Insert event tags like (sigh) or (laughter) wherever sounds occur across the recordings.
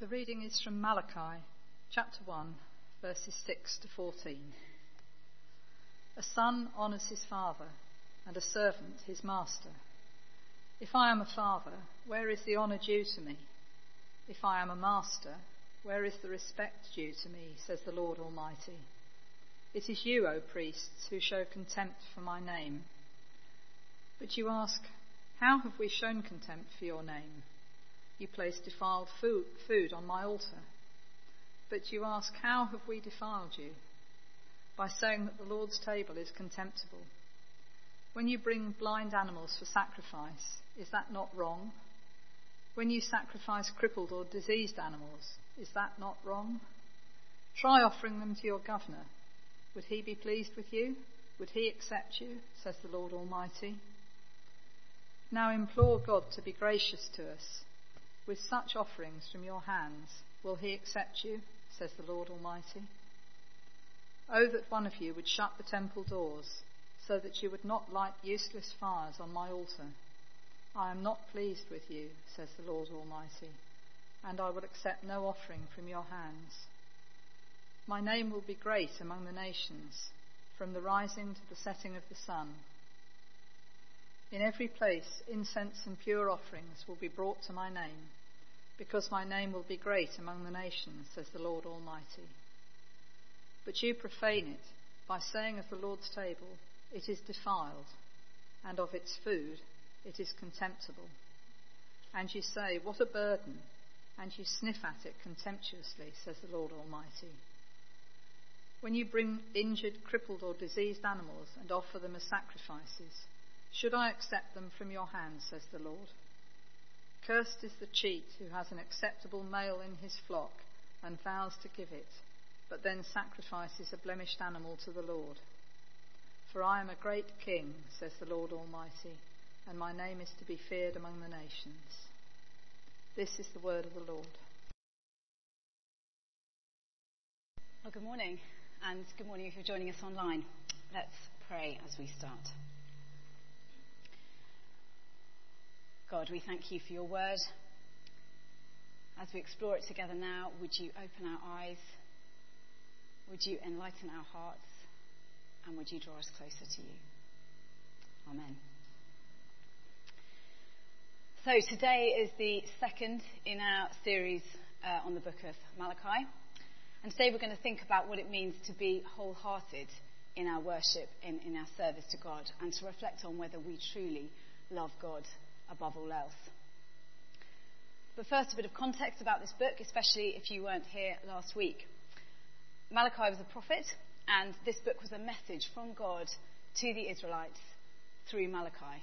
The reading is from Malachi, chapter 1, verses 6 to 14. A son honours his father, and a servant his master. If I am a father, where is the honour due to me? If I am a master, where is the respect due to me, says the Lord Almighty? It is you, O priests, who show contempt for my name. But you ask, How have we shown contempt for your name? You place defiled food, food on my altar. But you ask, How have we defiled you? By saying that the Lord's table is contemptible. When you bring blind animals for sacrifice, is that not wrong? When you sacrifice crippled or diseased animals, is that not wrong? Try offering them to your governor. Would he be pleased with you? Would he accept you? says the Lord Almighty. Now implore God to be gracious to us with such offerings from your hands, will he accept you, says the Lord Almighty? Oh, that one of you would shut the temple doors, so that you would not light useless fires on my altar. I am not pleased with you, says the Lord Almighty, and I will accept no offering from your hands. My name will be great among the nations, from the rising to the setting of the sun. In every place, incense and pure offerings will be brought to my name because my name will be great among the nations, says the Lord Almighty. But you profane it by saying of the Lord's table, it is defiled, and of its food, it is contemptible. And you say, What a burden! And you sniff at it contemptuously, says the Lord Almighty. When you bring injured, crippled, or diseased animals and offer them as sacrifices, should I accept them from your hands, says the Lord? Cursed is the cheat who has an acceptable male in his flock and vows to give it, but then sacrifices a blemished animal to the Lord. For I am a great king, says the Lord Almighty, and my name is to be feared among the nations. This is the word of the Lord. Well, good morning, and good morning if you're joining us online. Let's pray as we start. God, we thank you for your word. As we explore it together now, would you open our eyes? Would you enlighten our hearts? And would you draw us closer to you? Amen. So today is the second in our series uh, on the book of Malachi. And today we're going to think about what it means to be wholehearted in our worship, in, in our service to God, and to reflect on whether we truly love God above all else. But first, a bit of context about this book, especially if you weren't here last week. Malachi was a prophet, and this book was a message from God to the Israelites through Malachi.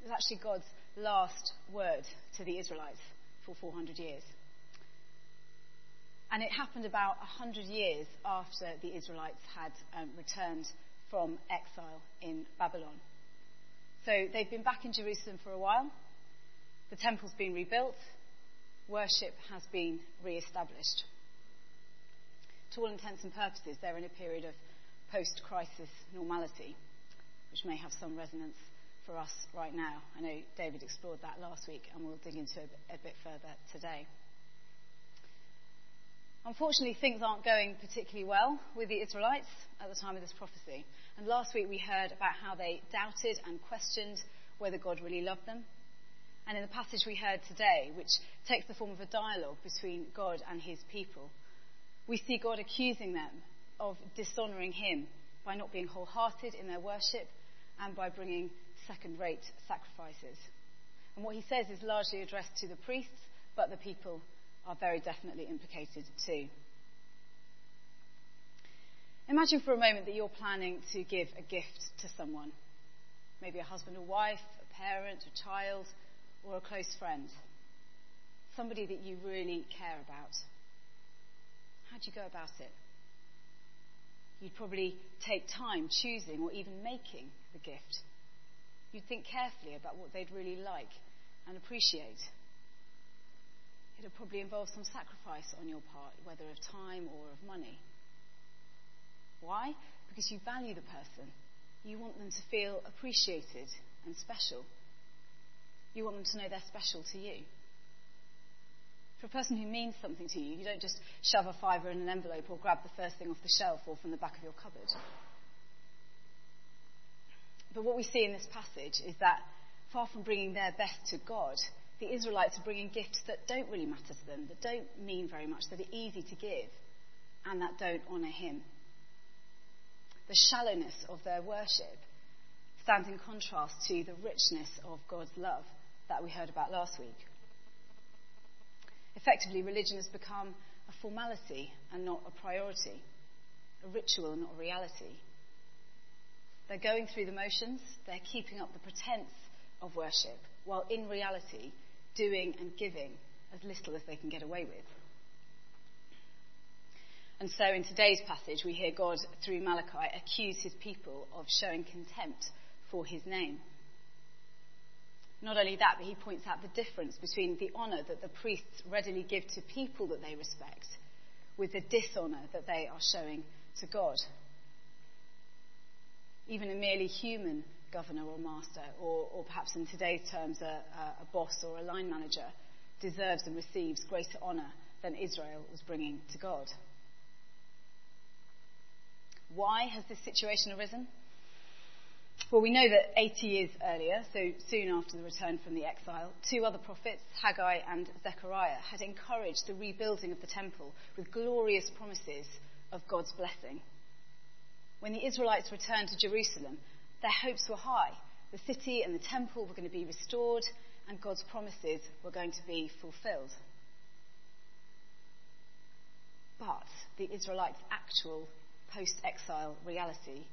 It was actually God's last word to the Israelites for 400 years. And it happened about 100 years after the Israelites had um, returned from exile in Babylon. So they've been back in Jerusalem for a while. The temple's been rebuilt. Worship has been re established. To all intents and purposes, they're in a period of post crisis normality, which may have some resonance for us right now. I know David explored that last week, and we'll dig into it a bit further today. Unfortunately, things aren't going particularly well with the Israelites at the time of this prophecy. And last week we heard about how they doubted and questioned whether God really loved them. And in the passage we heard today, which takes the form of a dialogue between God and his people, we see God accusing them of dishonouring him by not being wholehearted in their worship and by bringing second rate sacrifices. And what he says is largely addressed to the priests, but the people are very definitely implicated too. Imagine for a moment that you're planning to give a gift to someone, maybe a husband or wife, a parent, a child, or a close friend, somebody that you really care about. How do you go about it? You'd probably take time choosing or even making the gift. You'd think carefully about what they'd really like and appreciate. It'll probably involve some sacrifice on your part, whether of time or of money. Why? Because you value the person. You want them to feel appreciated and special. You want them to know they're special to you. For a person who means something to you, you don't just shove a fiver in an envelope or grab the first thing off the shelf or from the back of your cupboard. But what we see in this passage is that far from bringing their best to God, the Israelites are bringing gifts that don't really matter to them, that don't mean very much, that are easy to give, and that don't honour Him. The shallowness of their worship stands in contrast to the richness of God's love that we heard about last week. Effectively, religion has become a formality and not a priority, a ritual and not a reality. They're going through the motions, they're keeping up the pretense of worship, while in reality, doing and giving as little as they can get away with. And so in today's passage, we hear God, through Malachi, accuse his people of showing contempt for his name. Not only that, but he points out the difference between the honour that the priests readily give to people that they respect with the dishonour that they are showing to God even a merely human governor or master, or, or perhaps in today's terms, a, a boss or a line manager, deserves and receives greater honour than Israel was bringing to God. Why has this situation arisen? Well, we know that 80 years earlier, so soon after the return from the exile, two other prophets, Haggai and Zechariah, had encouraged the rebuilding of the temple with glorious promises of God's blessing. When the Israelites returned to Jerusalem, their hopes were high. The city and the temple were going to be restored, and God's promises were going to be fulfilled. But the Israelites' actual post exile reality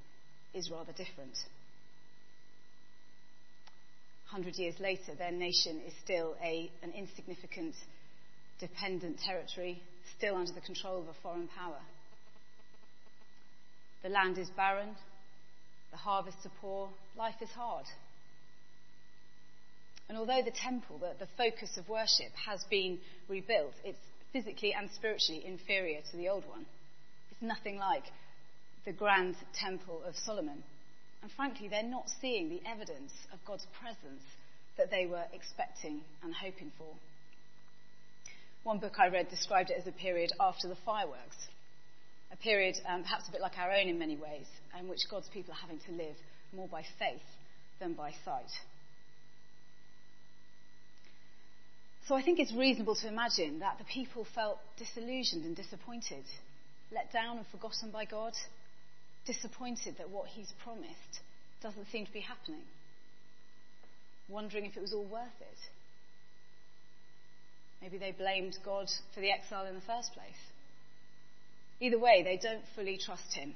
is rather different. Hundred years later, their nation is still a, an insignificant, dependent territory, still under the control of a foreign power. The land is barren. The harvests are poor. Life is hard. And although the temple, the, the focus of worship, has been rebuilt, it's physically and spiritually inferior to the old one. It's nothing like the grand temple of Solomon. And frankly, they're not seeing the evidence of God's presence that they were expecting and hoping for. One book I read described it as a period after the fireworks a period um, perhaps a bit like our own in many ways, in which God's people are having to live more by faith than by sight. So I think it's reasonable to imagine that the people felt disillusioned and disappointed, let down and forgotten by God, disappointed that what He's promised doesn't seem to be happening, wondering if it was all worth it. Maybe they blamed God for the exile in the first place. Either way, they don't fully trust him.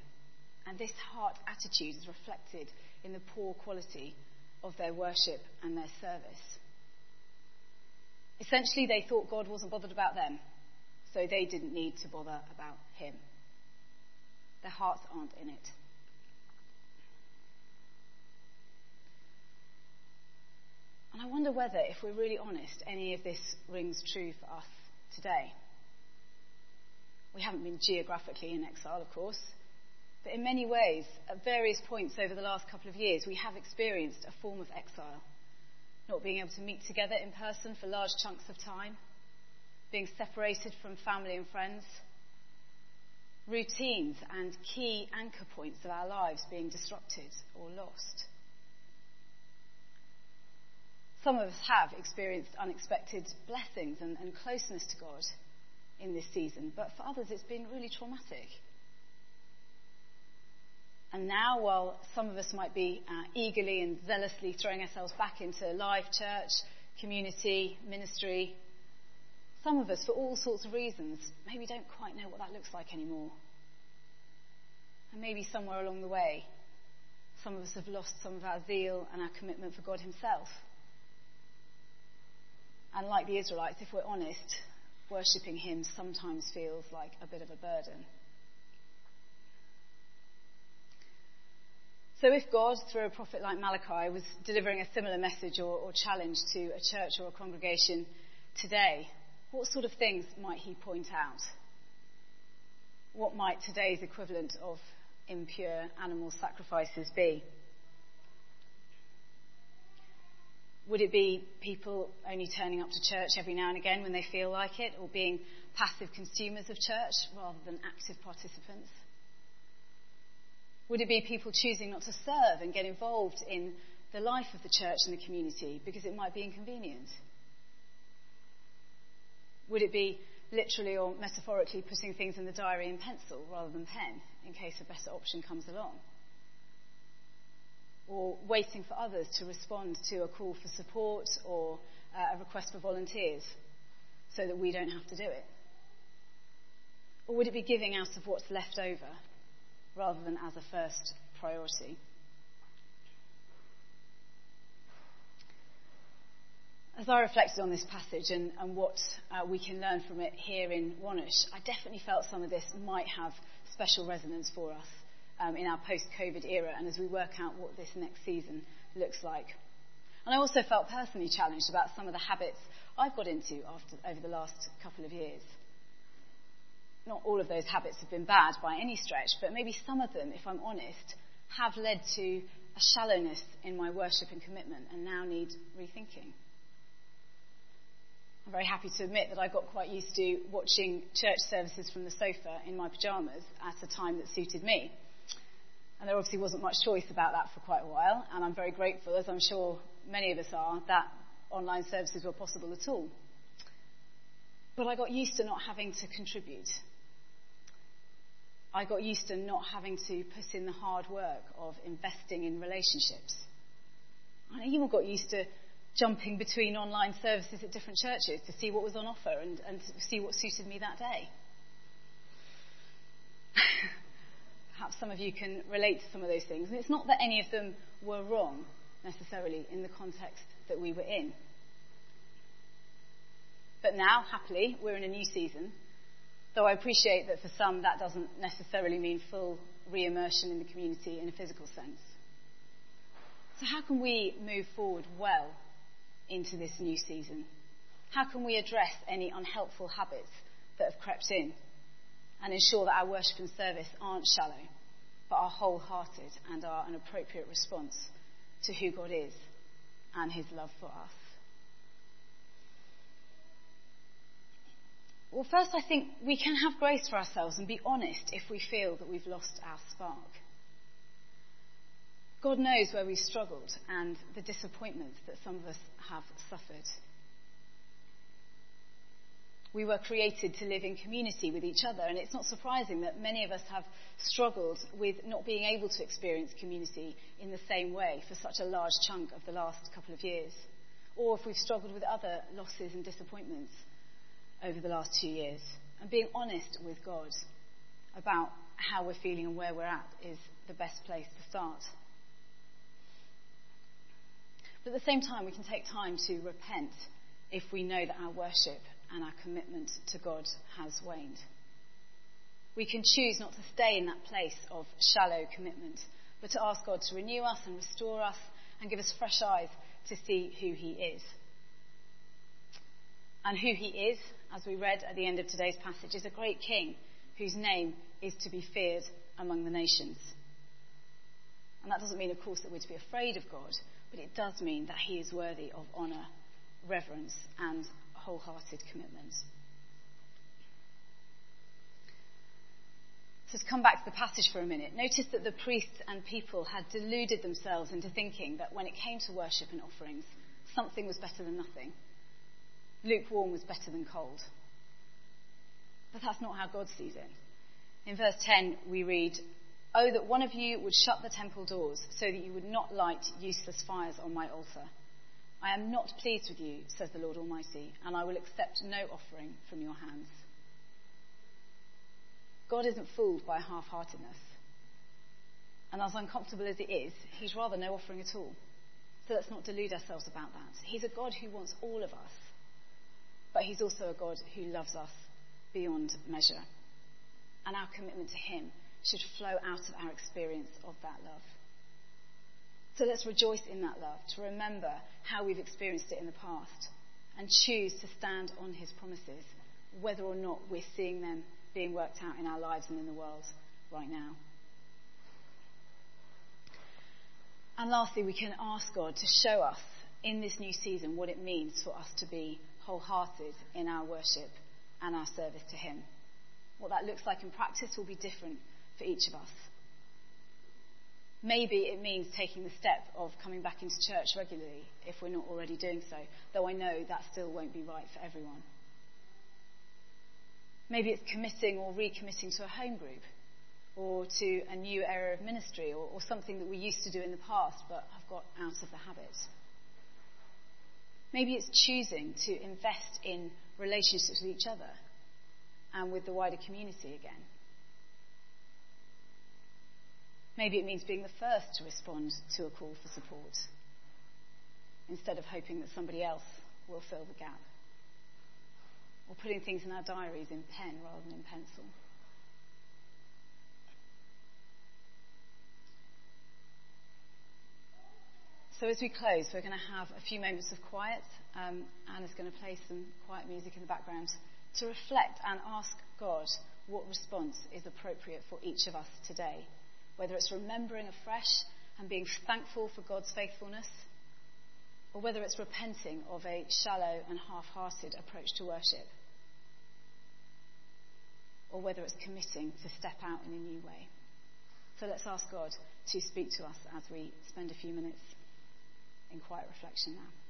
And this heart attitude is reflected in the poor quality of their worship and their service. Essentially, they thought God wasn't bothered about them, so they didn't need to bother about him. Their hearts aren't in it. And I wonder whether, if we're really honest, any of this rings true for us today. We haven't been geographically in exile, of course, but in many ways, at various points over the last couple of years, we have experienced a form of exile. Not being able to meet together in person for large chunks of time, being separated from family and friends, routines and key anchor points of our lives being disrupted or lost. Some of us have experienced unexpected blessings and, and closeness to God in this season, but for others it's been really traumatic. And now, while some of us might be uh, eagerly and zealously throwing ourselves back into live church, community, ministry, some of us, for all sorts of reasons, maybe don't quite know what that looks like anymore. And maybe somewhere along the way, some of us have lost some of our zeal and our commitment for God Himself. And like the Israelites, if we're honest, worshipping Him sometimes feels like a bit of a burden. So, if God, through a prophet like Malachi, was delivering a similar message or, or, challenge to a church or a congregation today, what sort of things might He point out? What might today's equivalent of impure animal sacrifices be? Would it be people only turning up to church every now and again when they feel like it, or being passive consumers of church rather than active participants? Would it be people choosing not to serve and get involved in the life of the church and the community because it might be inconvenient? Would it be literally or metaphorically putting things in the diary in pencil rather than pen in case a better option comes along? Or waiting for others to respond to a call for support or uh, a request for volunteers so that we don't have to do it? Or would it be giving out of what's left over rather than as a first priority? As I reflected on this passage and, and what uh, we can learn from it here in Wanish, I definitely felt some of this might have special resonance for us Um, in our post COVID era and as we work out what this next season looks like. And I also felt personally challenged about some of the habits I've got into after, over the last couple of years. Not all of those habits have been bad by any stretch, but maybe some of them, if I'm honest, have led to a shallowness in my worship and commitment and now need rethinking. I'm very happy to admit that I got quite used to watching church services from the sofa in my pyjamas at a time that suited me. And there obviously wasn't much choice about that for quite a while, and I'm very grateful, as I'm sure many of us are, that online services were possible at all. But I got used to not having to contribute. I got used to not having to put in the hard work of investing in relationships. I even got used to jumping between online services at different churches to see what was on offer and, and see what suited me that day. (laughs) Perhaps some of you can relate to some of those things. And it's not that any of them were wrong necessarily in the context that we were in. But now, happily, we're in a new season. Though I appreciate that for some that doesn't necessarily mean full re immersion in the community in a physical sense. So, how can we move forward well into this new season? How can we address any unhelpful habits that have crept in and ensure that our worship and service aren't shallow, but are wholehearted and are an appropriate response to who God is and his love for us? Well, first, I think we can have grace for ourselves and be honest if we feel that we've lost our spark. God knows where we've struggled and the disappointments that some of us have suffered. We were created to live in community with each other, and it's not surprising that many of us have struggled with not being able to experience community in the same way for such a large chunk of the last couple of years. Or if we've struggled with other losses and disappointments over the last two years. And being honest with God about how we're feeling and where we're at is the best place to start. But at the same time, we can take time to repent if we know that our worship and our commitment to God has waned. We can choose not to stay in that place of shallow commitment, but to ask God to renew us and restore us and give us fresh eyes to see who He is. And who He is, as we read at the end of today's passage, is a great King whose name is to be feared among the nations. And that doesn't mean, of course, that we're to be afraid of God, but it does mean that he is worthy of honour, reverence, and wholehearted commitment. So to come back to the passage for a minute, notice that the priests and people had deluded themselves into thinking that when it came to worship and offerings, something was better than nothing. Lukewarm was better than cold. But that's not how God sees it. In verse 10, we read, Oh, that one of you would shut the temple doors, so that you would not light useless fires on my altar. I am not pleased with you, says the Lord Almighty, and I will accept no offering from your hands. God isn't fooled by half heartedness. And as uncomfortable as it is, He's rather no offering at all. So let's not delude ourselves about that. He's a God who wants all of us, but He's also a God who loves us beyond measure. And our commitment to Him should flow out of our experience of that love. So let's rejoice in that love, to remember how we've experienced it in the past, and choose to stand on his promises, whether or not we're seeing them being worked out in our lives and in the world right now. And lastly, we can ask God to show us in this new season what it means for us to be wholehearted in our worship and our service to Him. What that looks like in practice will be different for each of us. Maybe it means taking the step of coming back into church regularly if we're not already doing so, though I know that still won't be right for everyone. Maybe it's committing or recommitting to a home group or to a new area of ministry or, or something that we used to do in the past but have got out of the habit. Maybe it's choosing to invest in relationships with each other and with the wider community again. Maybe it means being the first to respond to a call for support instead of hoping that somebody else will fill the gap. Or putting things in our diaries in pen rather than in pencil. So as we close, we're going to have a few moments of quiet. Um, Anna's going to play some quiet music in the background to reflect and ask God what response is appropriate for each of us today. Whether it's remembering afresh and being thankful for God's faithfulness, or whether it's repenting of a shallow and half hearted approach to worship, or whether it's committing to step out in a new way. So let's ask God to speak to us as we spend a few minutes in quiet reflection now.